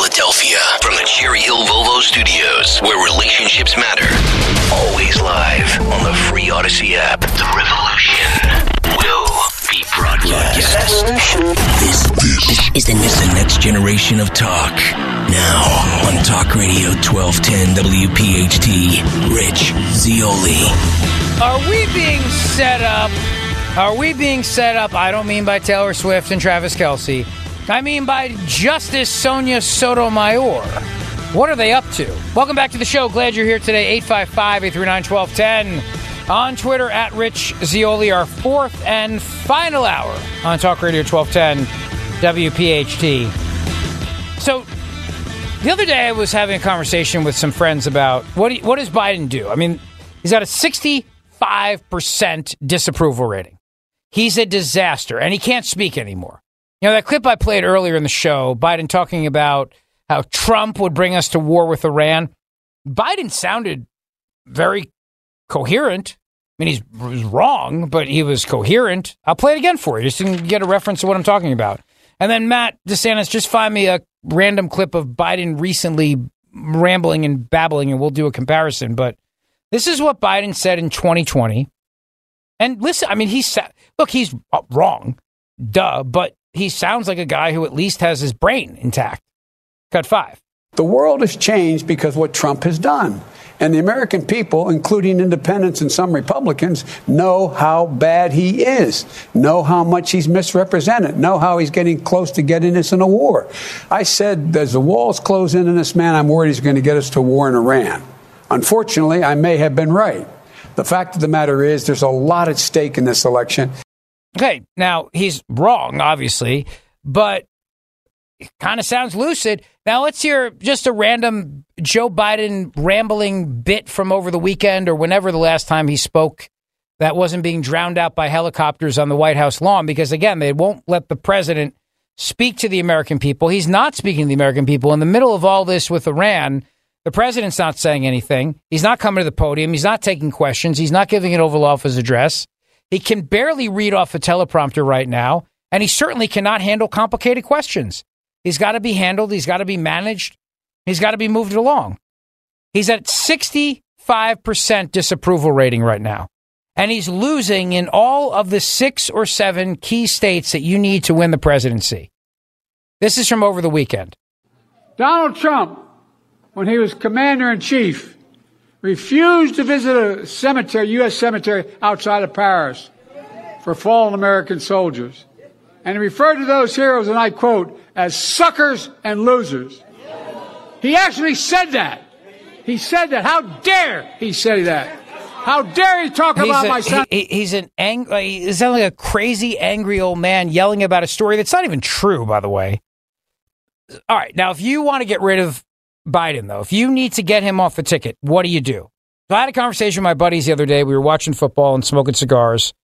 Philadelphia. From the Cherry Hill Volvo Studios, where relationships matter. Always live on the free Odyssey app. The revolution will be broadcast. This, this is the, the next generation of talk. Now on Talk Radio 1210 WPHT, Rich Zeoli. Are we being set up? Are we being set up? I don't mean by Taylor Swift and Travis Kelce. I mean by Justice Sonia Sotomayor. What are they up to? Welcome back to the show. Glad you're here today. 855 839 1210. On Twitter at Rich Zeoli, our fourth and final hour on Talk Radio 1210 WPHT. So, the other day I was having a conversation with some friends about what, what does Biden do? I mean, he's got a 65% disapproval rating. He's a disaster, and he can't speak anymore. You know, that clip I played earlier in the show, Biden talking about how Trump would bring us to war with Iran. Biden sounded very coherent. I mean, he was wrong, but he was coherent. I'll play it again for you just to get a reference to what I'm talking about. And then, Matt DeSantis, just find me a random clip of Biden recently rambling and babbling, and we'll do a comparison. But this is what Biden said in 2020. And listen, I mean, he's look, he's uh, wrong, duh, but he sounds like a guy who at least has his brain intact. Cut five. The world has changed because what Trump has done. And the American people, including independents and some Republicans, know how bad he is, know how much he's misrepresented, know how he's getting close to getting us in a war. I said, as the walls close in on this man, I'm worried he's going to get us to war in Iran. Unfortunately, I may have been right. The fact of the matter is, there's a lot at stake in this election. Okay, now he's wrong, obviously, but it kind of sounds lucid. Now let's hear just a random Joe Biden rambling bit from over the weekend or whenever the last time he spoke that wasn't being drowned out by helicopters on the White House lawn because again, they won't let the president speak to the American people. He's not speaking to the American people in the middle of all this with Iran. The president's not saying anything. He's not coming to the podium. He's not taking questions. He's not giving an Oval Office address. He can barely read off a teleprompter right now, and he certainly cannot handle complicated questions. He's got to be handled. He's got to be managed. He's got to be moved along. He's at 65% disapproval rating right now. And he's losing in all of the six or seven key states that you need to win the presidency. This is from over the weekend. Donald Trump, when he was commander in chief, refused to visit a cemetery, U.S. cemetery outside of Paris for fallen American soldiers. And he referred to those heroes, and I quote, as suckers and losers. He actually said that. He said that. How dare he say that? How dare he talk about a, my son? he- he's an angry, like, he sounds like a crazy, angry old man yelling about a story that's not even true, by the way. All right, now if you want to get rid of Biden, though, if you need to get him off the ticket, what do you do? So I had a conversation with my buddies the other day. We were watching football and smoking cigars,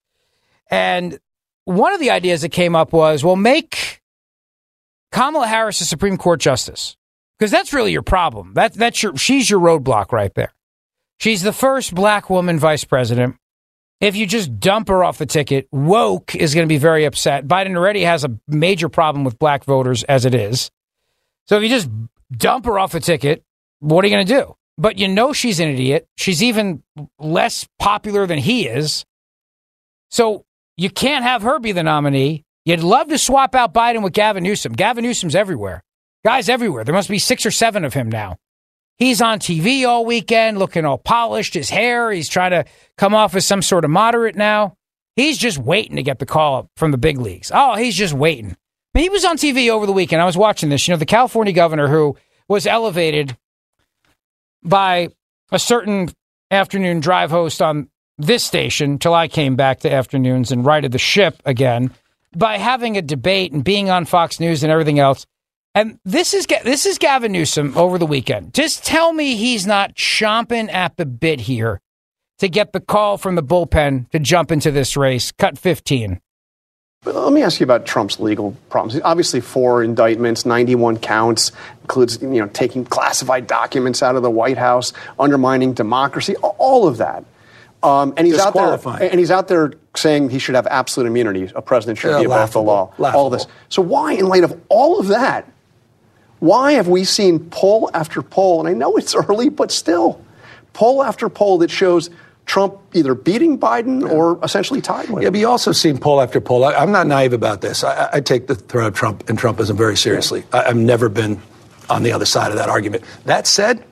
and one of the ideas that came up was, well, make Kamala Harris a Supreme Court justice because that's really your problem. That that's your she's your roadblock right there. She's the first black woman vice president. If you just dump her off the ticket, woke is going to be very upset. Biden already has a major problem with black voters as it is. So if you just dump her off a ticket, what are you going to do? But you know she's an idiot. She's even less popular than he is. So you can't have her be the nominee. You'd love to swap out Biden with Gavin Newsom. Gavin Newsom's everywhere. Guys everywhere. There must be six or seven of him now. He's on TV all weekend looking all polished, his hair. He's trying to come off as some sort of moderate now. He's just waiting to get the call up from the big leagues. Oh, he's just waiting. He was on TV over the weekend. I was watching this. You know, the California governor who was elevated by a certain afternoon drive host on this station till I came back to afternoons and righted the ship again by having a debate and being on Fox News and everything else. And this is this is Gavin Newsom over the weekend. Just tell me he's not chomping at the bit here to get the call from the bullpen to jump into this race. Cut 15. Let me ask you about Trump's legal problems. Obviously, four indictments, 91 counts, includes you know taking classified documents out of the White House, undermining democracy, all of that. Um, and he's out there, and he's out there saying he should have absolute immunity. A president should Yeah, be above the law. laughable. All this. So why, in light of all of that, why have we seen poll after poll? And I know it's early, but still, poll after poll that shows Trump either beating Biden or essentially tied with Yeah, him. but you also seen poll after poll. I, I'm not naive about this. I, I- take the threat of Trump and Trumpism very seriously. I, I've never been on the other side of that argument. That said,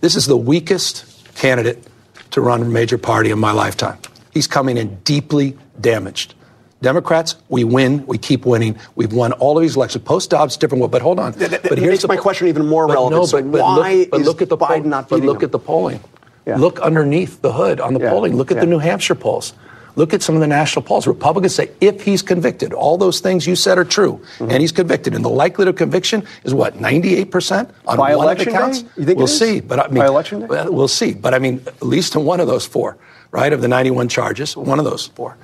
this is the weakest candidate to run a major party in my lifetime. He's coming in deeply damaged. Democrats, we win, we keep winning. We've won all of these elections. Post Dobbs, different but hold on. that but makes my question even more relevant. No, but, but why look, but is look at the Biden poll- not But look him? at the polling. Yeah. Look underneath the hood on the Yeah. polling. Look at Yeah. the New Hampshire polls. Look at some of the national polls. Republicans say if he's convicted, all those things you said are true, Mm-hmm. and he's convicted, and the likelihood of conviction is what ninety-eight percent on By one election of the counts. day? You think we'll see, but I mean, By election day? well, see. But I mean, at least in one of those four, right, of the ninety-one charges, one of those four,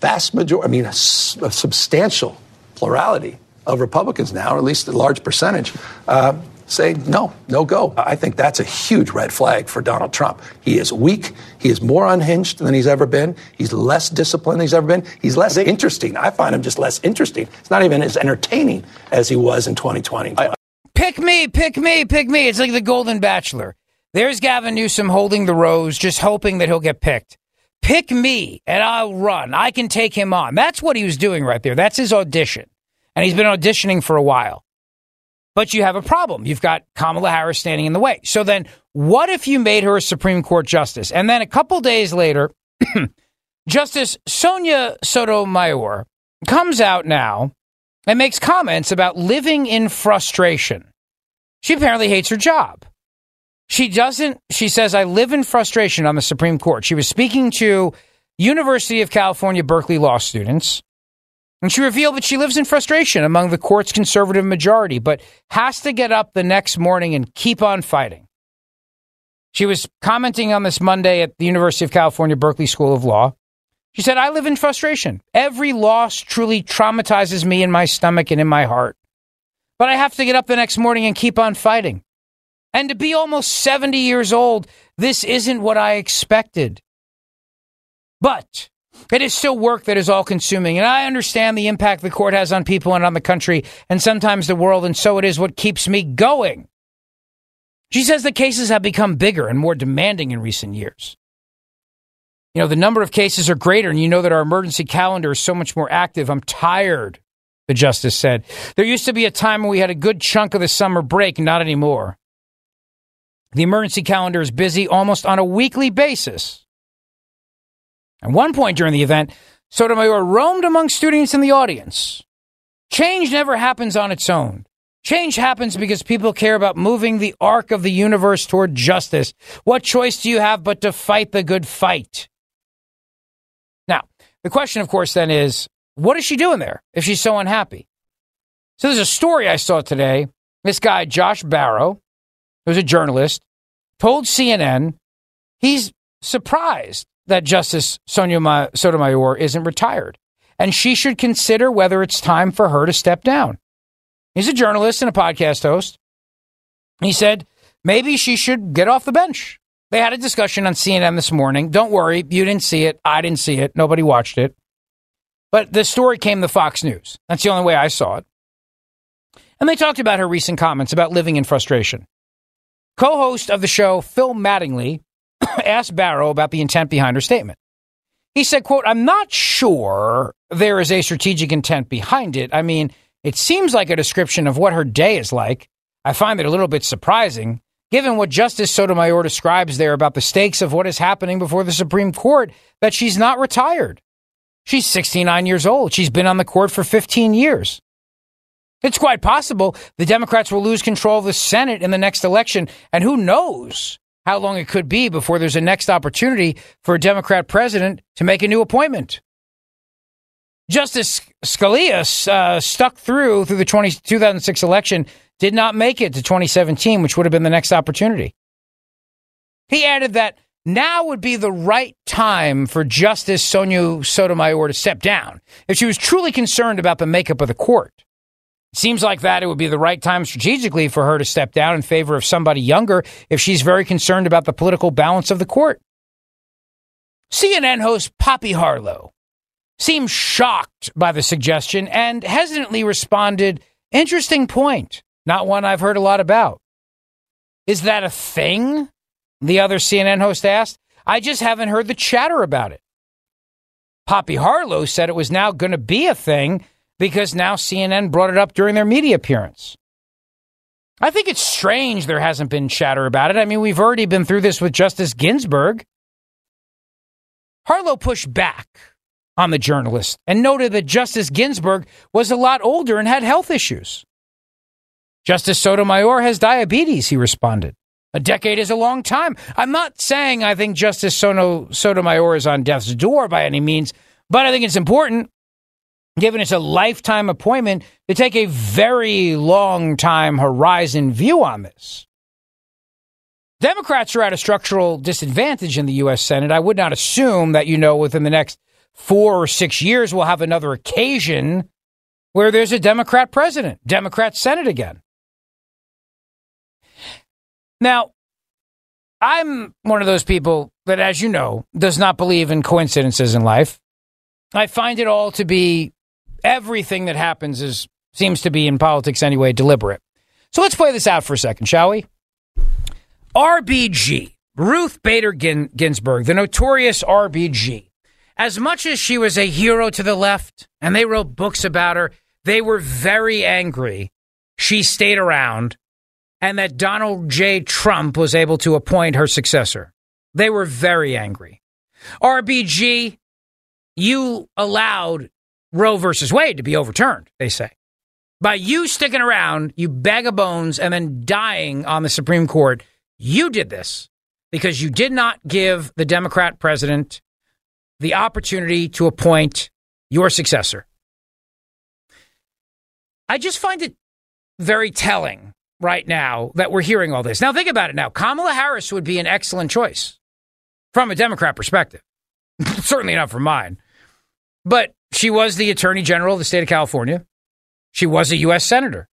vast majority. I mean, a substantial plurality of Republicans now, or at least a large percentage, uh, say no, no go. I think that's a huge red flag for Donald Trump. He is weak. He is more unhinged than he's ever been. He's less disciplined than he's ever been. He's less interesting. I find him just less interesting. It's not even as entertaining as he was in 2020. Pick me, pick me, pick me. It's like the Golden Bachelor. There's Gavin Newsom holding the rose, just hoping that he'll get picked. Pick me and I'll run. I can take him on. That's what he was doing right there. That's his audition. And he's been auditioning for a while. But you have a problem. You've got Kamala Harris standing in the way. So then, what if you made her a Supreme Court justice? And then a couple days later, Justice Sonia Sotomayor comes out now and makes comments about living in frustration. She apparently hates her job. She doesn't, she says, I live in frustration on the Supreme Court. She was speaking to University of California, Berkeley law students. And she revealed that she lives in frustration among the court's conservative majority, but has to get up the next morning and keep on fighting. She was commenting on this Monday at the University of California, Berkeley School of Law. She said, I live in frustration. Every loss truly traumatizes me in my stomach and in my heart. But I have to get up the next morning and keep on fighting. And to be almost 70 years old, this isn't what I expected. But it is still work that is all consuming. And I understand the impact the court has on people and on the country and sometimes the world. And so it is what keeps me going. She says the cases have become bigger and more demanding in recent years. You know, the number of cases are greater, and you know that our emergency calendar is so much more active. I'm tired, the justice said. There used to be a time when we had a good chunk of the summer break, not anymore. The emergency calendar is busy almost on a weekly basis. At one point during the event, Sotomayor roamed among students in the audience. Change never happens on its own. Change happens because people care about moving the arc of the universe toward justice. What choice do you have but to fight the good fight? Now, the question, of course, then is what is she doing there if she's so unhappy? So there's a story I saw today. This guy, Josh Barro, who's a journalist, told CNN he's surprised that Justice Sonia Sotomayor isn't retired and she should consider whether it's time for her to step down. He's a journalist and a podcast host. He said maybe she should get off the bench. They had a discussion on CNN this morning. Don't worry, you didn't see it. I didn't see it. Nobody watched it. But the story came to Fox News. That's the only way I saw it. And they talked about her recent comments about living in frustration. Co host of the show, Phil Mattingly, asked Barro about the intent behind her statement. He said, quote, I'm not sure there is a strategic intent behind it. I mean, it seems like a description of what her day is like. I find it a little bit surprising, given what Justice Sotomayor describes there about the stakes of what is happening before the Supreme Court, that she's not retired. She's 69 years old. She's been on the court for 15 years. It's quite possible the Democrats will lose control of the Senate in the next election, and who knows how long it could be before there's a next opportunity for a Democrat president to make a new appointment. Justice Scalia uh, stuck through through the 20, 2006 election, did not make it to 2017, which would have been the next opportunity. He added that now would be the right time for Justice Sonia Sotomayor to step down if she was truly concerned about the makeup of the court. Seems like that it would be the right time strategically for her to step down in favor of somebody younger if she's very concerned about the political balance of the court. CNN host Poppy Harlow seemed shocked by the suggestion and hesitantly responded, Interesting point. Not one I've heard a lot about. Is that a thing? The other CNN host asked. I just haven't heard the chatter about it. Poppy Harlow said it was now going to be a thing because now CNN brought it up during their media appearance. I think it's strange there hasn't been chatter about it. I mean, we've already been through this with Justice Ginsburg. Harlow pushed back on the journalist and noted that Justice Ginsburg was a lot older and had health issues. Justice Sotomayor has diabetes, he responded. A decade is a long time. I'm not saying I think Justice Sotomayor is on death's door by any means, but I think it's important, given it's a lifetime appointment, to take a very long time horizon view on this. Democrats are at a structural disadvantage in the U.S. Senate. I would not assume that, you know, within the next four or six years, we'll have another occasion where there's a Democrat president, Democrat Senate again. Now, I'm one of those people that, as you know, does not believe in coincidences in life. I find it all to be everything that happens is seems to be in politics anyway deliberate. So let's play this out for a second, shall we? RBG, Ruth Bader Gin- Ginsburg, the notorious RBG. As much as she was a hero to the left and they wrote books about her, they were very angry she stayed around and that Donald J. Trump was able to appoint her successor. They were very angry. RBG, you allowed Roe versus Wade to be overturned, they say. By you sticking around, you bag of bones, and then dying on the Supreme Court, you did this because you did not give the Democrat president the opportunity to appoint your successor. I just find it very telling right now that we're hearing all this. Now, think about it now. Kamala Harris would be an excellent choice from a Democrat perspective. Certainly not from mine. But she was the Attorney General of the state of California. She was a U.S. Senator.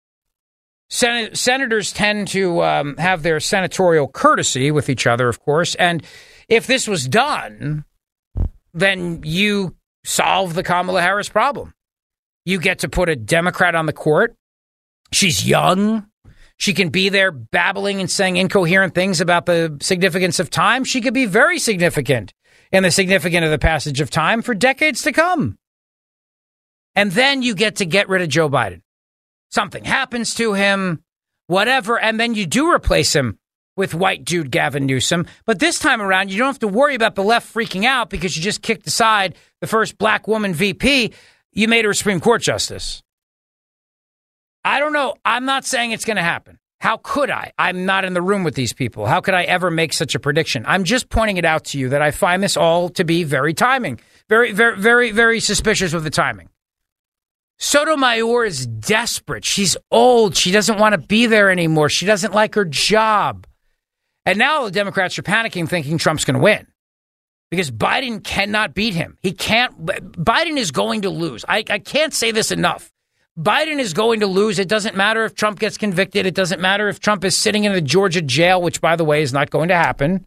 Sen- senators tend to um, have their senatorial courtesy with each other, of course. And if this was done, then you solve the Kamala Harris problem. You get to put a Democrat on the court. She's young. She can be there babbling and saying incoherent things about the significance of time. She could be very significant in the significance of the passage of time for decades to come. And then you get to get rid of Joe Biden. Something happens to him, whatever, and then you do replace him with white dude Gavin Newsom. But this time around, you don't have to worry about the left freaking out because you just kicked aside the first black woman VP. You made her a Supreme Court justice. I don't know. I'm not saying it's going to happen. How could I? I'm not in the room with these people. How could I ever make such a prediction? I'm just pointing it out to you that I find this all to be very timing, very, very, very, very suspicious with the timing. Sotomayor is desperate. She's old. She doesn't want to be there anymore. She doesn't like her job. And now the Democrats are panicking, thinking Trump's going to win because Biden cannot beat him. He can't. Biden is going to lose. I, I can't say this enough. Biden is going to lose. It doesn't matter if Trump gets convicted. It doesn't matter if Trump is sitting in a Georgia jail, which, by the way, is not going to happen.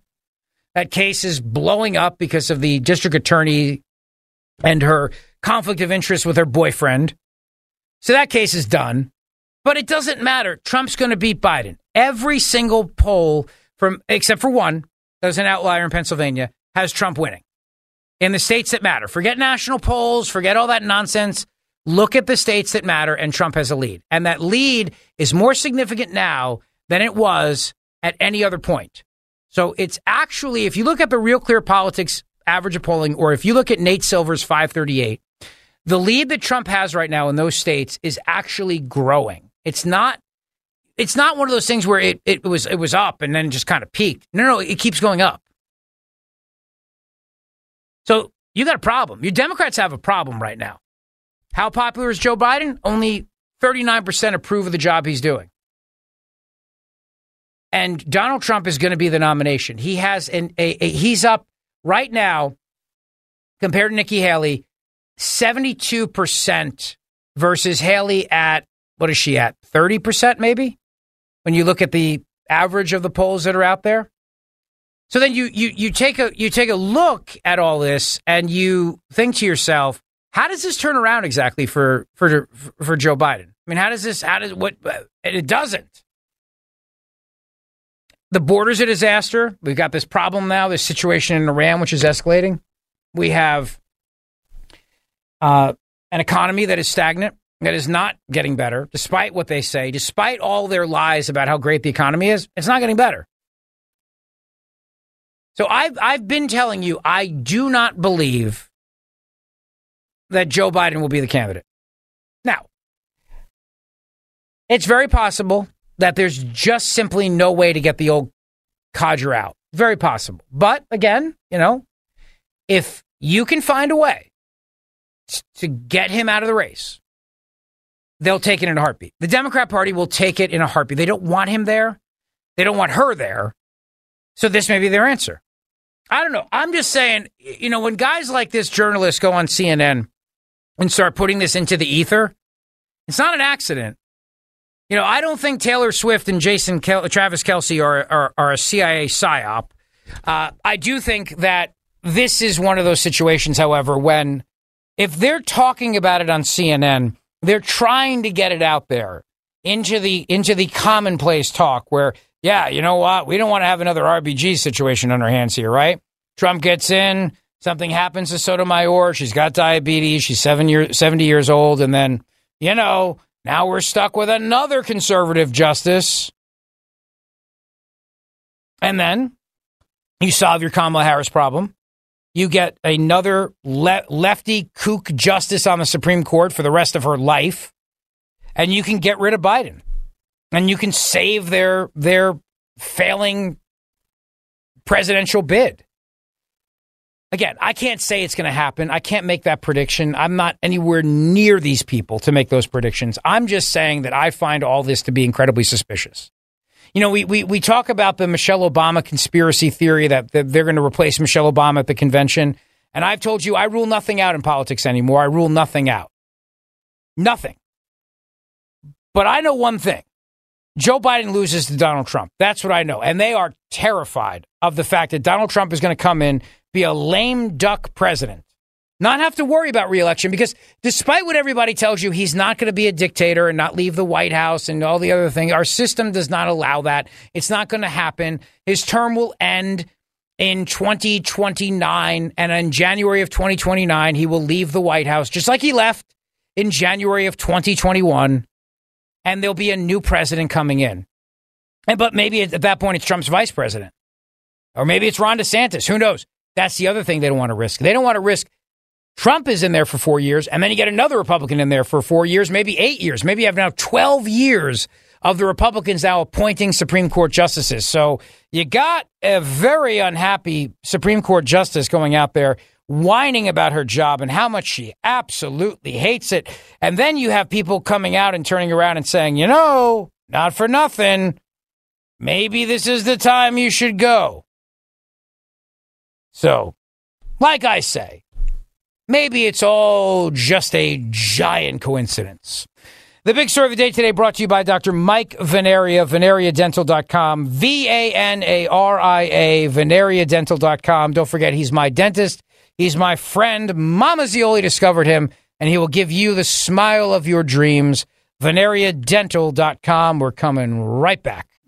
That case is blowing up because of the district attorney and her conflict of interest with her boyfriend. So that case is done. But it doesn't matter. Trump's going to beat Biden. Every single poll from except for one, there's an outlier in Pennsylvania, has Trump winning. in the states that matter. Forget national polls, forget all that nonsense. Look at the states that matter, and Trump has a lead. And that lead is more significant now than it was at any other point. So it's actually, if you look at the Real Clear Politics average of polling, or if you look at Nate Silver's 538, the lead that Trump has right now in those states is actually growing. It's not it's not one of those things where it, it was it was up and then just kind of peaked. No, no, it keeps going up. So you got a problem. Your Democrats have a problem right now. How popular is Joe Biden? Only 39% approve of the job he's doing. And Donald Trump is going to be the nomination. He has an a, a he's up right now compared to Nikki Haley 72% versus Haley at what is she at? 30% maybe? When you look at the average of the polls that are out there. So then you you you take a you take a look at all this and you think to yourself, how does this turn around exactly for for for Joe Biden? I mean, how does this how does what it doesn't. The border's a disaster. We've got this problem now, this situation in Iran, which is escalating. We have uh, an economy that is stagnant, that is not getting better, despite what they say, despite all their lies about how great the economy is. It's not getting better. So I've I've been telling you, I do not believe that Joe Biden will be the candidate. Now, it's very possible that there's just simply no way to get the old codger out. Very possible. But again, you know, if you can find a way to get him out of the race, they'll take it in a heartbeat. The Democrat Party will take it in a heartbeat. They don't want him there. They don't want her there. So this may be their answer. I don't know. I'm just saying, you know, when guys like this journalist go on CNN and start putting this into the ether, it's not an accident. You know, I don't think Taylor Swift and Jason Kel- Travis Kelce are, are, are a CIA psyop. Uh, I do think that this is one of those situations, however, when if they're talking about it on CNN, they're trying to get it out there into the into the commonplace talk where, yeah, you know what, we don't want to have another RBG situation on our hands here, right? Trump gets in, something happens to Sotomayor, she's got diabetes, she's seven year, 70 years old, and then, you know, now we're stuck with another conservative justice. And then you solve your Kamala Harris problem. You get another le- lefty kook justice on the Supreme Court for the rest of her life. And you can get rid of Biden. And you can save their their failing presidential bid. Again, I can't say it's going to happen. I can't make that prediction. I'm not anywhere near these people to make those predictions. I'm just saying that I find all this to be incredibly suspicious. You know, we, we, we talk about the Michelle Obama conspiracy theory that, that they're going to replace Michelle Obama at the convention. And I've told you I rule nothing out in politics anymore. I rule nothing out. Nothing. But I know one thing Joe Biden loses to Donald Trump. That's what I know. And they are terrified of the fact that Donald Trump is going to come in be a lame duck president, not have to worry about reelection because despite what everybody tells you, he's not going to be a dictator and not leave the White House and all the other things. Our system does not allow that. It's not going to happen. His term will end in 2029 and in January of 2029 he will leave the White House just like he left in January of 2021 and there'll be a new president coming in. And but maybe at that point it's Trump's vice president. Or maybe it's Ron DeSantis. Who knows? That's the other thing they don't want to risk. They don't want to risk Trump is in there for four years, and then you get another Republican in there for four years, maybe eight years. Maybe you have now 12 years of the Republicans now appointing Supreme Court justices. So you got a very unhappy Supreme Court justice going out there whining about her job and how much she absolutely hates it. And then you have people coming out and turning around and saying, you know, not for nothing. Maybe this is the time you should go. So, like I say, maybe it's all just a giant coincidence. The big story of the day today brought to you by Dr. Mike Vanaria, vanariadental.com, V A N A R I A, vanariadental.com. Don't forget, he's my dentist. He's my friend. Mama Zeoli discovered him, and he will give you the smile of your dreams. Vanariadental.com. We're coming right back.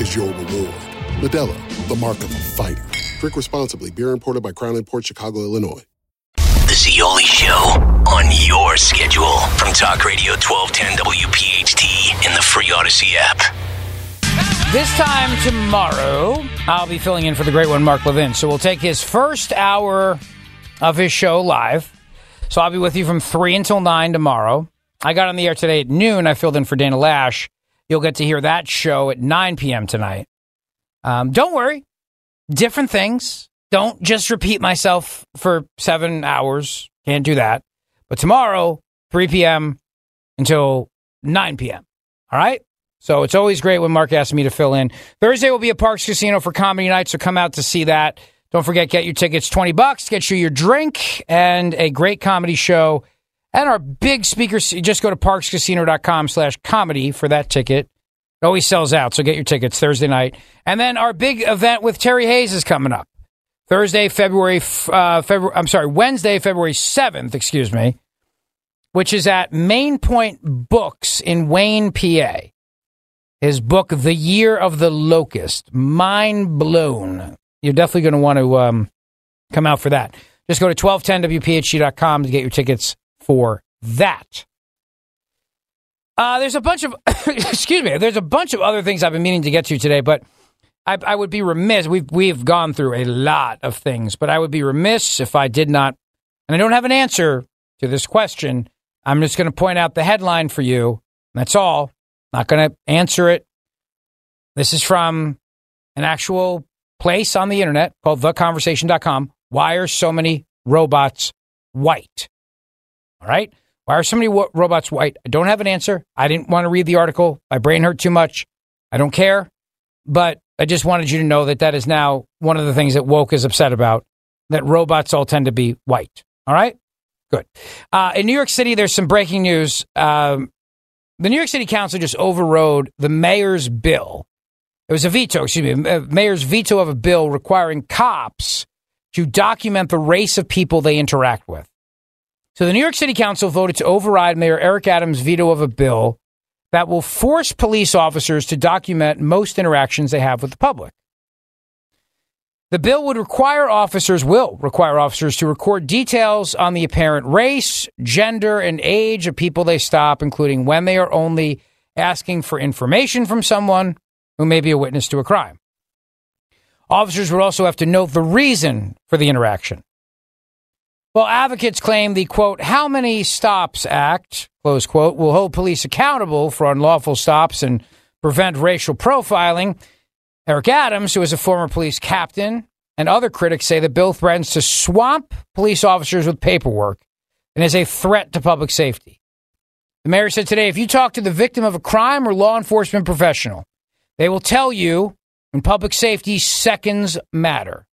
is your reward. Modelo, the mark of a fighter. Drink responsibly. Beer imported by Crown Port Chicago, Illinois. The Zeoli Show on your schedule from Talk Radio 1210 WPHT in the free Odyssey app. This time tomorrow, I'll be filling in for the great one, Mark Levin. So we'll take his first hour of his show live. So I'll be with you from 3 until 9 tomorrow. I got on the air today at noon. I filled in for Dana Loesch. You'll get to hear that show at 9 p.m. tonight. Um, don't worry, different things. Don't just repeat myself for seven hours. Can't do that. But tomorrow, 3 p.m. until 9 p.m. All right? So it's always great when Mark asks me to fill in. Thursday will be at Parx Casino for comedy night, so come out to see that. Don't forget, get your tickets 20 bucks, get you your drink and a great comedy show. And our big speakers, just go to parxcasino.com slash comedy for that ticket. It always sells out, so get your tickets Thursday night. And then our big event with Terry Hayes is coming up. Thursday, February, uh, February, I'm sorry, Wednesday, February 7th, excuse me, which is at Main Point Books in Wayne, PA. His book, The Year of the Locust, mind blown. You're definitely going to want to um, come out for that. Just go to 1210wpht.com to get your tickets for that. Uh, there's a bunch of, excuse me, there's a bunch of other things I've been meaning to get to today, but I, I would be remiss. We've we've gone through a lot of things, but I would be remiss if I did not. And I don't have an answer to this question. I'm just going to point out the headline for you. That's all. Not going to answer it. This is from an actual place on the internet called theconversation.com. Why are so many robots white? All right. Why are so many wo- robots white? I don't have an answer. I didn't want to read the article. My brain hurt too much. I don't care. But I just wanted you to know that that is now one of the things that woke is upset about. That robots all tend to be white. All right, good. Uh, in New York City, there's some breaking news. Um, the New York City Council just overrode the mayor's bill. It was a veto, excuse me, uh, mayor's veto of a bill requiring cops to document the race of people they interact with. So the New York City Council voted to override Mayor Eric Adams' veto of a bill that will force police officers to document most interactions they have with the public. The bill would require officers, will require officers to record details on the apparent race, gender, and age of people they stop, including when they are only asking for information from someone who may be a witness to a crime. Officers would also have to note the reason for the interaction. Well, advocates claim the quote, How Many Stops Act, close quote, will hold police accountable for unlawful stops and prevent racial profiling. Eric Adams, who is a former police captain, and other critics say the bill threatens to swamp police officers with paperwork and is a threat to public safety. The mayor said today if you talk to the victim of a crime or law enforcement professional, they will tell you in public safety, seconds matter.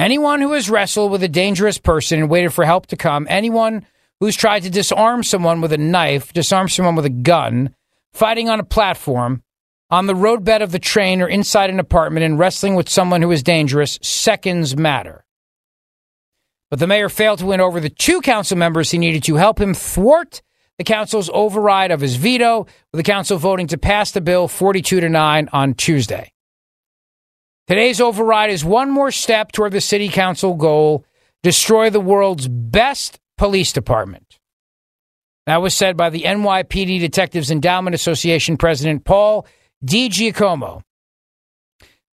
Anyone who has wrestled with a dangerous person and waited for help to come, anyone who's tried to disarm someone with a knife, disarm someone with a gun, fighting on a platform, on the roadbed of the train or inside an apartment and wrestling with someone who is dangerous, seconds matter. But the mayor failed to win over the two council members he needed to help him thwart the council's override of his veto, with the council voting to pass the bill 42 to 9 on Tuesday. Today's override is one more step toward the city council goal destroy the world's best police department. That was said by the NYPD Detectives Endowment Association president Paul DiGiacomo.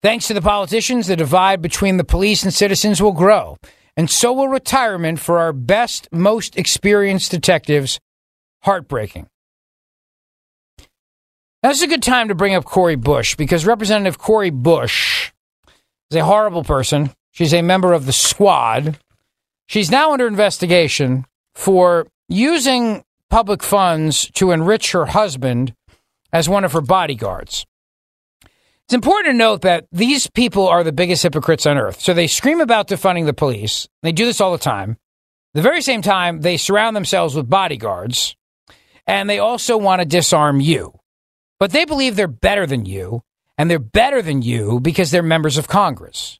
Thanks to the politicians, the divide between the police and citizens will grow, and so will retirement for our best, most experienced detectives. Heartbreaking. Is a good time to bring up Cori Bush because Representative Cori Bush is a horrible person. She's a member of the squad. She's now under investigation for using public funds to enrich her husband as one of her bodyguards. It's important to note that these people are the biggest hypocrites on earth. So they scream about defunding the police. They do this all the time. The very same time, they surround themselves with bodyguards and they also want to disarm you. But they believe they're better than you, and they're better than you because they're members of Congress.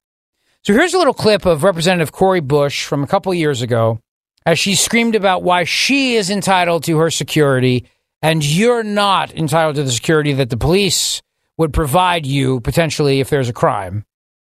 So here's a little clip of Representative Cori Bush from a couple years ago as she screamed about why she is entitled to her security and you're not entitled to the security that the police would provide you potentially if there's a crime.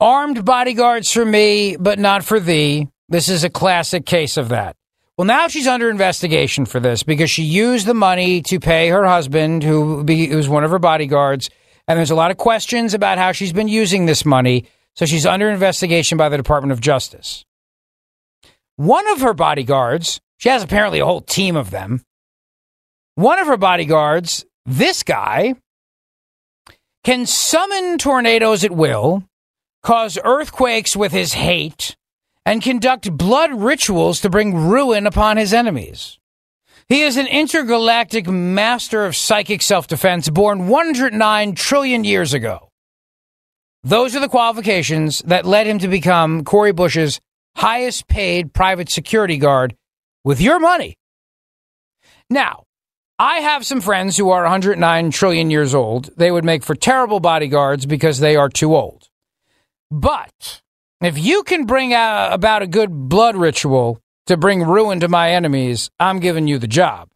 Armed bodyguards for me, but not for thee. This is a classic case of that. Well, now she's under investigation for this because she used the money to pay her husband, who was one of her bodyguards. And there's a lot of questions about how she's been using this money. So she's under investigation by the Department of Justice. One of her bodyguards, she has apparently a whole team of them. One of her bodyguards, this guy, can summon tornadoes at will cause earthquakes with his hate, and conduct blood rituals to bring ruin upon his enemies. He is an intergalactic master of psychic self defense born 109 trillion years ago. Those are the qualifications that led him to become Cori Bush's highest paid private security guard with your money. Now, I have some friends who are 109 trillion years old. They would make for terrible bodyguards because they are too old. But if you can bring out about a good blood ritual to bring ruin to my enemies, I'm giving you the job.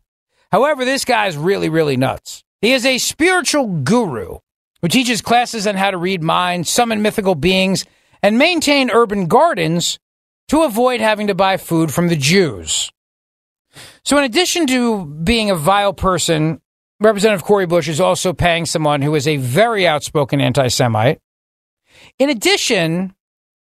However, this guy's really, really nuts. He is a spiritual guru who teaches classes on how to read minds, summon mythical beings, and maintain urban gardens to avoid having to buy food from the Jews. So, in addition to being a vile person, Representative Cori Bush is also paying someone who is a very outspoken anti Semite in addition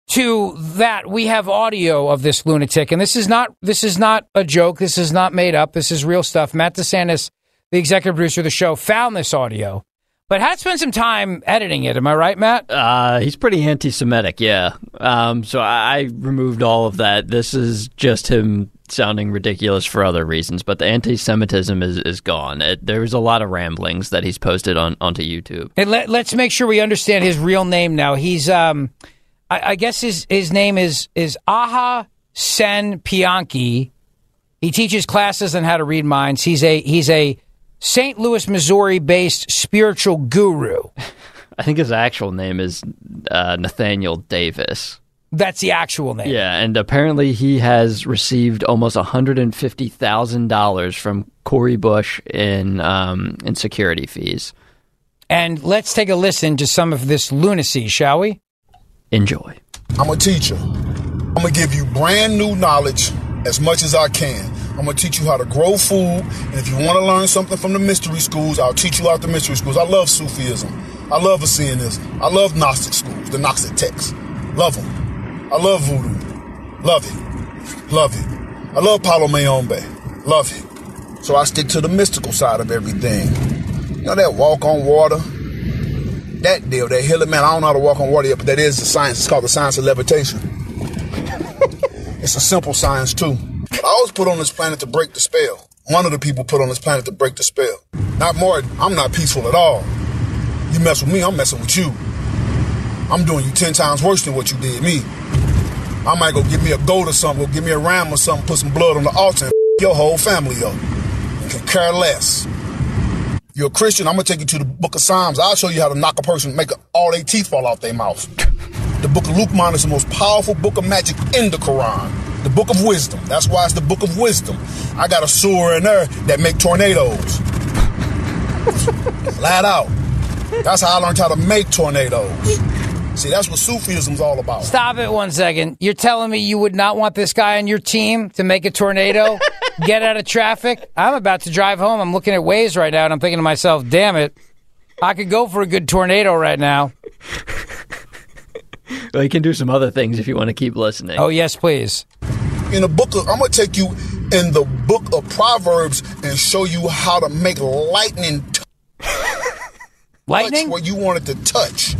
to that, we have audio of this lunatic, and this is not this is not a joke. This is not made up. This is real stuff. Matt DeSantis, the executive producer of the show, found this audio, but had spent some time editing it. Am I right, Matt? Uh, he's pretty anti-Semitic, yeah. Um, so I, I removed all of that. This is just him sounding ridiculous for other reasons, but the anti-Semitism is, is gone. It, there's a lot of ramblings that he's posted on onto YouTube. And let, us make sure we understand his real name now. He's, um, I, I, guess his his name is is Aha Sen Pianki. He teaches classes on how to read minds. He's a he's a St. Louis, Missouri based spiritual guru. I think his actual name is uh, Nathaniel Davis. That's the actual name. Yeah, and apparently he has received almost $150,000 from Cori Bush in um, in security fees. And let's take a listen to some of this lunacy, shall we? Enjoy. I'm a teacher. I'm going to give you brand new knowledge as much as I can. I'm going to teach you how to grow food. And if you want to learn something from the mystery schools, I'll teach you out the mystery schools. I love Sufism. I love Essenism. I love Gnostic schools, the Gnostic texts. Love them. I love voodoo. Love it. Love it. I love Palo Mayombe. Love it. So I stick to the mystical side of everything. You know that walk on water? that deal, that hill, man. I don't know how to walk on water yet, but that is the science. It's called the science of levitation. it's a simple science too. But I was put on this planet to break the spell. One of the people put on this planet to break the spell. Not more. I'm not peaceful at all. You mess with me, I'm messing with you. I'm doing you ten times worse than what you did me. I might go get me a goat or something, go get me a ram or something, put some blood on the altar, your whole family up. Can care less. You're a Christian, I'm gonna take you to the book of Psalms. I'll show you how to knock a person, make all their teeth fall out their mouth. The book of Luqman is the most powerful book of magic in the Quran. The book of wisdom. That's why it's the book of wisdom. I got a surah in there that make tornadoes. Flat out. That's how I learned how to make tornadoes. See, that's what Sufism's all about. Stop it one second. You're telling me you would not want this guy on your team to make a tornado, get out of traffic? I'm about to drive home. I'm looking at Waze right now, and I'm thinking to myself, damn it, I could go for a good tornado right now. Well, you can do some other things if you want to keep listening. Oh, yes, please. In the book of, I'm gonna take you in the book of Proverbs and show you how to make lightning. T- lightning? Where you want it to touch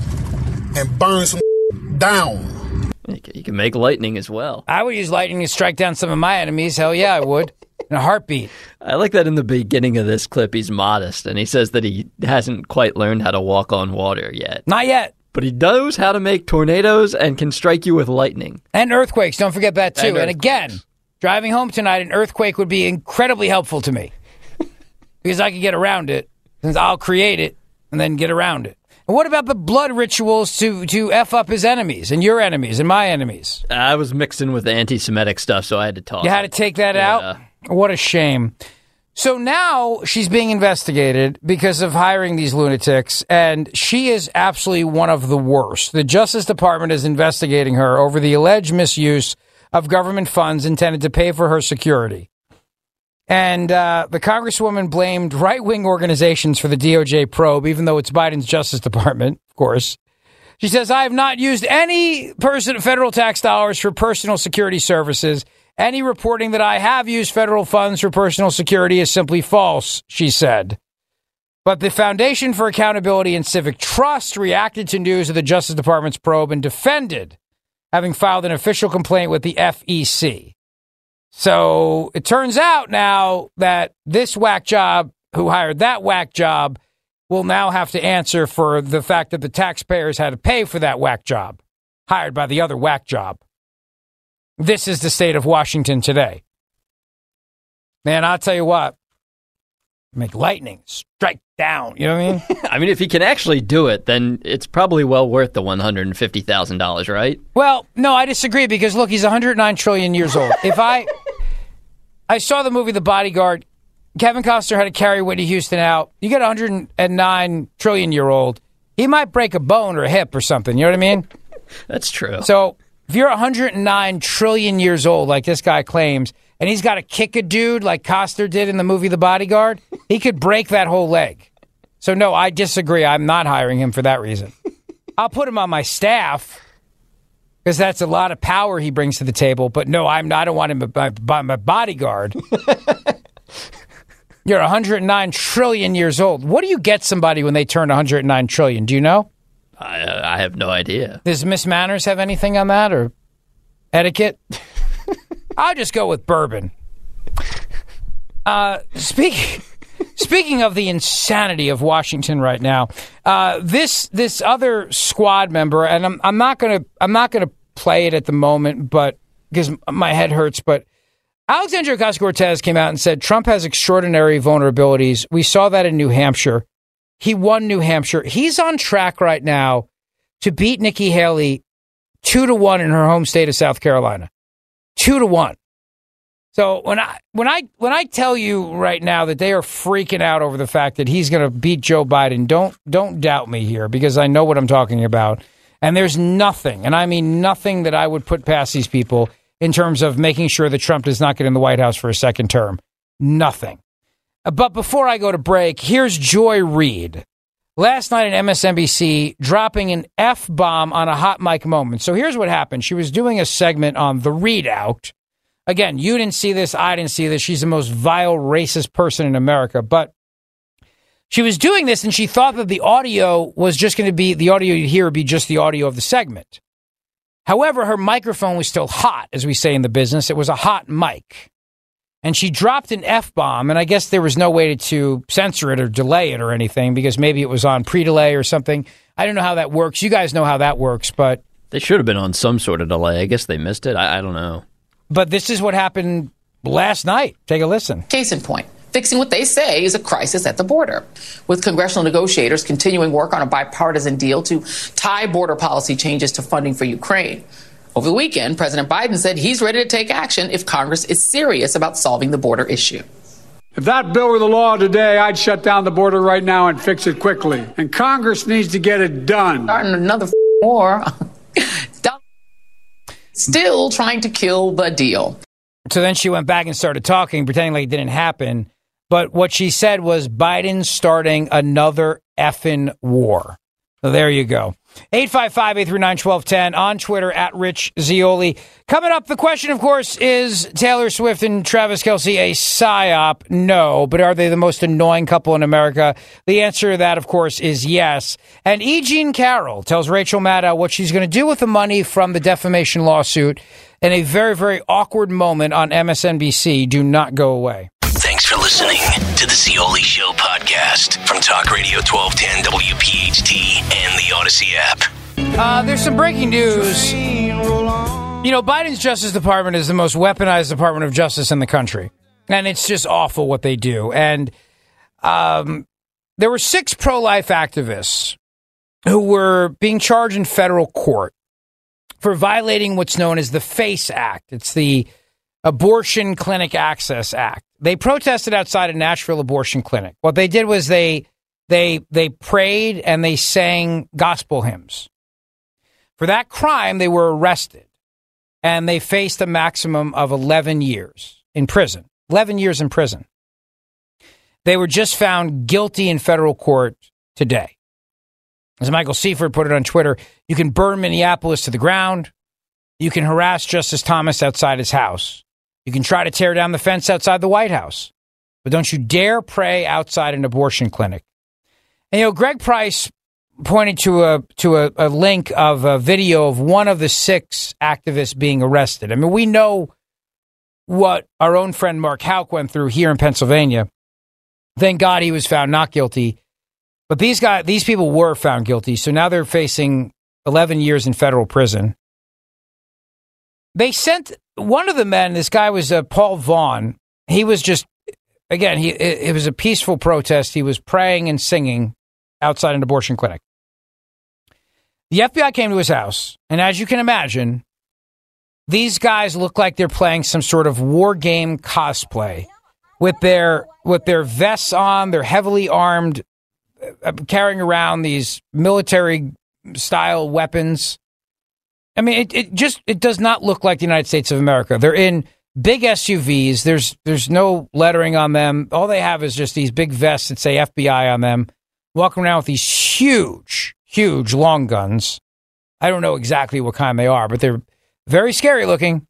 and burn some down. You can make lightning as well. I would use lightning to strike down some of my enemies. Hell yeah, I would. In a heartbeat. I like that in the beginning of this clip, he's modest and he says that he hasn't quite learned how to walk on water yet. Not yet. But he knows how to make tornadoes and can strike you with lightning. And earthquakes. Don't forget that too. And And, again, driving home tonight, an earthquake would be incredibly helpful to me because I could get around it since I'll create it and then get around it. And what about the blood rituals to to f up his enemies and your enemies and my enemies? I was mixed in with the anti Semitic stuff, so I had to talk. You had to take that out. What a shame. So now she's being investigated because of hiring these lunatics, and she is absolutely one of the worst. The Justice Department is investigating her over the alleged misuse of government funds intended to pay for her security. And uh, the Congresswoman blamed right wing organizations for the DOJ probe, even though it's Biden's Justice Department, of course. She says, I have not used any person, federal tax dollars for personal security services. Any reporting that I have used federal funds for personal security is simply false, she said. But the Foundation for Accountability and Civic Trust reacted to news of the Justice Department's probe and defended having filed an official complaint with the FEC. So it turns out now that this whack job who hired that whack job will now have to answer for the fact that the taxpayers had to pay for that whack job hired by the other whack job. This is the state of Washington today. Man, I'll tell you what, make lightning strike down. You know what I mean? I mean, if he can actually do it, then it's probably well worth the one hundred and fifty thousand dollars, right? Well, no, I disagree because look, he's 109 trillion years old. If I I saw the movie The Bodyguard, Kevin Costner had to carry Whitney Houston out. You get a 109 trillion year old, he might break a bone or a hip or something. You know what I mean? That's true. So if you're 109 trillion years old, like this guy claims, and he's got to kick a dude like Costner did in the movie The Bodyguard, he could break that whole leg. So no, I disagree. I'm not hiring him for that reason. I'll put him on my staff because that's a lot of power he brings to the table. But no, I'm not. I don't want him by, by my bodyguard. You're 109 trillion years old. What do you get somebody when they turn 109 trillion? Do you know? I, uh, I have no idea. Does Miss Manners have anything on that or etiquette? I'll just go with bourbon. Uh, speak, speaking of the insanity of Washington right now, uh, this this other squad member, and I'm I'm not gonna I'm not gonna play it at the moment, but because my head hurts, but. Alexandria Ocasio Cortez came out and said Trump has extraordinary vulnerabilities. We saw that in New Hampshire. He won New Hampshire. He's on track right now to beat Nikki Haley two to one in her home state of South Carolina. Two to one. So when I when I when I tell you right now that they are freaking out over the fact that he's going to beat Joe Biden, don't don't doubt me here because I know what I'm talking about. And there's nothing, and I mean nothing that I would put past these people in terms of making sure that Trump does not get in the White House for a second term. Nothing. But before I go to break, here's Joy Reid. Last night at MSNBC, dropping an F bomb on a hot mic moment. So here's what happened. She was doing a segment on the ReidOut. Again, you didn't see this. I didn't see this. She's the most vile, racist person in America. But She was doing this and she thought that the audio was just going to be the audio you hear would be just the audio of the segment. However, her microphone was still hot, as we say in the business. It was a hot mic. And she dropped an F bomb, and I guess there was no way to censor it or delay it or anything because maybe it was on pre delay or something. I don't know how that works. You guys know how that works, but. They should have been on some sort of delay. I guess they missed it. I, I don't know. But this is what happened last night. Take a listen. Case in point fixing what they say is a crisis at the border. With congressional negotiators continuing work on a bipartisan deal to tie border policy changes to funding for Ukraine. Over the weekend, President Biden said he's ready to take action if Congress is serious about solving the border issue. If that bill were the law today, I'd shut down the border right now and fix it quickly. And Congress needs to get it done. Starting another war. Still trying to kill the deal. So then she went back and started talking, pretending like it didn't happen. But what she said was Biden starting another effing war. So there you go. 855 839 1210 on Twitter at Rich Zeoli. Coming up, the question, of course, is Taylor Swift and Travis Kelce a psyop? No. But are they the most annoying couple in America? The answer to that, of course, is yes. And E. Jean Carroll tells Rachel Maddow what she's going to do with the money from the defamation lawsuit in a very, very awkward moment on MSNBC. Do not go away. Listening to the Zeoli Show podcast from Talk Radio 1210 WPHT and the Odyssey app. Uh, there's some breaking news. You know, Biden's Justice Department is the most weaponized Department of Justice in the country. And it's just awful what they do. And um, there were six pro life activists who were being charged in federal court for violating what's known as the FACE Act. It's the Abortion Clinic Access Act. They protested outside a Nashville abortion clinic. What they did was they they they prayed and they sang gospel hymns. For that crime, they were arrested and they faced a maximum of 11 years in prison. 11 years in prison. They were just found guilty in federal court today. As Michael Seifert put it on Twitter, you can burn Minneapolis to the ground. You can harass Justice Thomas outside his house. You can try to tear down the fence outside the White House. But don't you dare pray outside an abortion clinic. And, you know, Greg Price pointed to a to a, a link of a video of one of the six activists being arrested. I mean, we know what our own friend Mark Houck went through here in Pennsylvania. Thank God he was found not guilty. But these guys, these people were found guilty, so now they're facing 11 years in federal prison. They sent one of the men. This guy was uh, Paul Vaughn. He was just again. He it, it was a peaceful protest. He was praying and singing outside an abortion clinic. The FBI came to his house, and as you can imagine, these guys look like they're playing some sort of war game cosplay with their with their vests on. They're heavily armed, uh, carrying around these military style weapons. I mean, it, it just it does not look like the United States of America. They're in big SUVs. There's there's no lettering on them. All they have is just these big vests that say FBI on them. Walking around with these huge, huge long guns. I don't know exactly what kind they are, but they're very scary looking.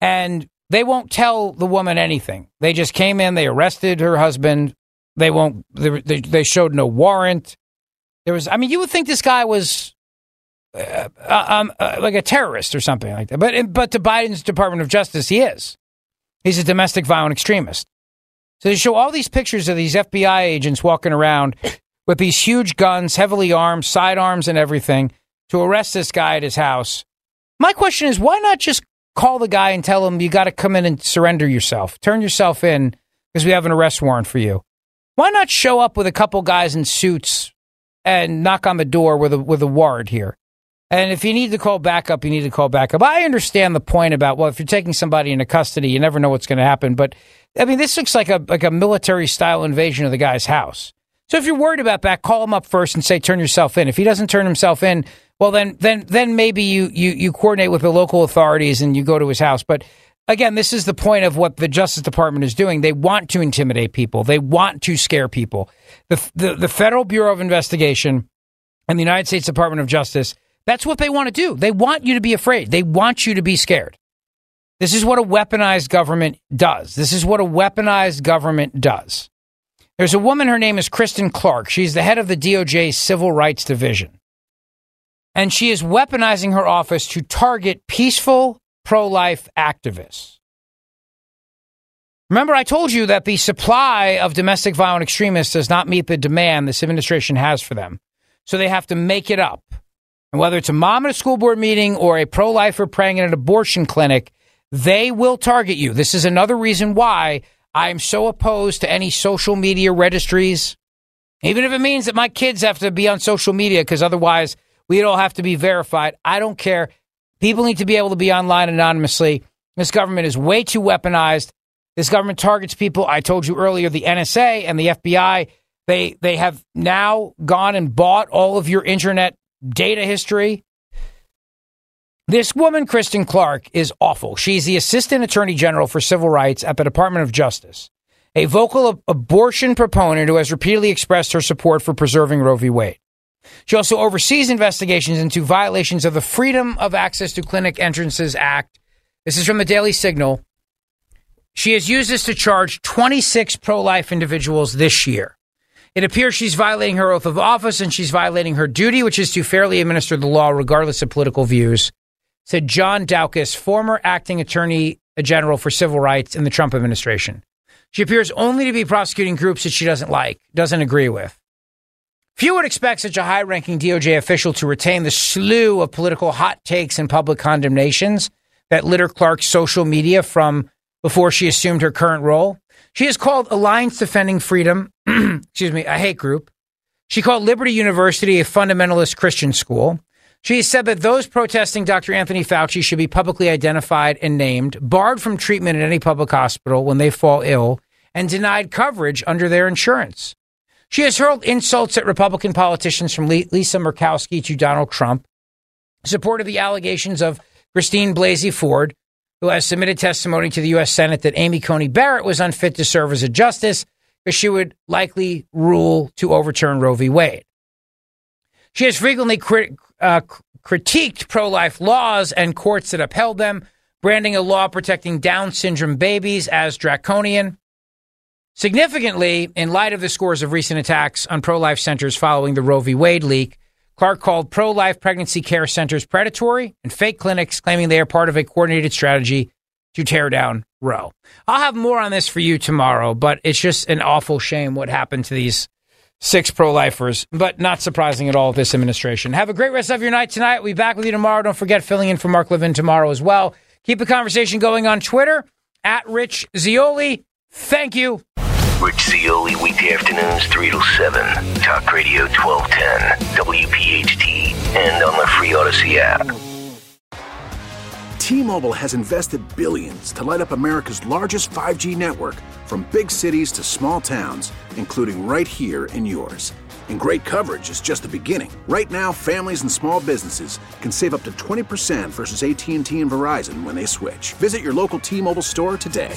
And they won't tell the woman anything. They just came in. They arrested her husband. They won't. They, they, they showed no warrant. There was. I mean, you would think this guy was uh, um, uh, like a terrorist or something like that. But but to Biden's Department of Justice, he is. He's a domestic violent extremist. So they show all these pictures of these FBI agents walking around with these huge guns, heavily armed, sidearms, and everything to arrest this guy at his house. My question is, why not just call the guy and tell him you got to come in and surrender yourself, turn yourself in because we have an arrest warrant for you? Why not show up with a couple guys in suits and knock on the door with a with a warrant here? And if you need to call backup, you need to call backup. I understand the point about well, if you're taking somebody into custody, you never know what's going to happen. But I mean, this looks like a like a military style invasion of the guy's house. So if you're worried about that, call him up first and say turn yourself in. If he doesn't turn himself in, well then then then maybe you you you coordinate with the local authorities and you go to his house. But again, this is the point of what the Justice Department is doing. They want to intimidate people. They want to scare people. The the, the Federal Bureau of Investigation and the United States Department of Justice that's what they want to do. They want you to be afraid. They want you to be scared. This is what a weaponized government does. This is what a weaponized government does. There's a woman, her name is Kristen Clarke. She's the head of the DOJ's Civil Rights Division. And she is weaponizing her office to target peaceful pro life activists. Remember, I told you that the supply of domestic violent extremists does not meet the demand this administration has for them. So they have to make it up. And whether it's a mom at a school board meeting or a pro lifer praying in an abortion clinic, they will target you. This is another reason why I'm so opposed to any social media registries, even if it means that my kids have to be on social media because otherwise we'd all have to be verified. I don't care. People need to be able to be online anonymously. This government is way too weaponized. This government targets people. I told you earlier, the NSA and the FBI, they they have now gone and bought all of your internet data history. This woman, Kristen Clarke, is awful. She's the Assistant Attorney General for Civil Rights at the Department of Justice, a vocal ab- abortion proponent who has repeatedly expressed her support for preserving Roe v. Wade. She also oversees investigations into violations of the Freedom of Access to Clinic Entrances Act. This is from the Daily Signal. She has used this to charge 26 pro life individuals this year. It appears she's violating her oath of office and she's violating her duty, which is to fairly administer the law regardless of political views, said John Daukas, former acting attorney general for civil rights in the Trump administration. She appears only to be prosecuting groups that she doesn't like, doesn't agree with. Few would expect such a high ranking DOJ official to retain the slew of political hot takes and public condemnations that litter Clarke's social media from before she assumed her current role. She is called Alliance Defending Freedom, excuse me, a hate group. She called Liberty University a fundamentalist Christian school. She has said that those protesting Dr. Anthony Fauci should be publicly identified and named, barred from treatment at any public hospital when they fall ill, and denied coverage under their insurance. She has hurled insults at Republican politicians from Lisa Murkowski to Donald Trump, supported the allegations of Christine Blasey Ford, who has submitted testimony to the U.S. Senate that Amy Coney Barrett was unfit to serve as a justice because she would likely rule to overturn Roe v. Wade. She has frequently crit- uh, critiqued pro life laws and courts that upheld them, branding a law protecting Down syndrome babies as draconian. Significantly, in light of the scores of recent attacks on pro life centers following the Roe v. Wade leak, Clarke called pro life pregnancy care centers predatory and fake clinics, claiming they are part of a coordinated strategy to tear down Roe. I'll have more on this for you tomorrow, but it's just an awful shame what happened to these six pro lifers, but not surprising at all this administration. Have a great rest of your night tonight. We'll be back with you tomorrow. Don't forget filling in for Mark Levin tomorrow as well. Keep the conversation going on Twitter at Rich Zeoli. Thank you. Rich Zeoli, weekday afternoons, 3 to 7. Talk Radio 1210, WPHT, and on the free Odyssey app. T-Mobile has invested billions to light up America's largest 5G network from big cities to small towns, including right here in yours. And great coverage is just the beginning. Right now, families and small businesses can save up to 20% versus AT&T and Verizon when they switch. Visit your local T-Mobile store today.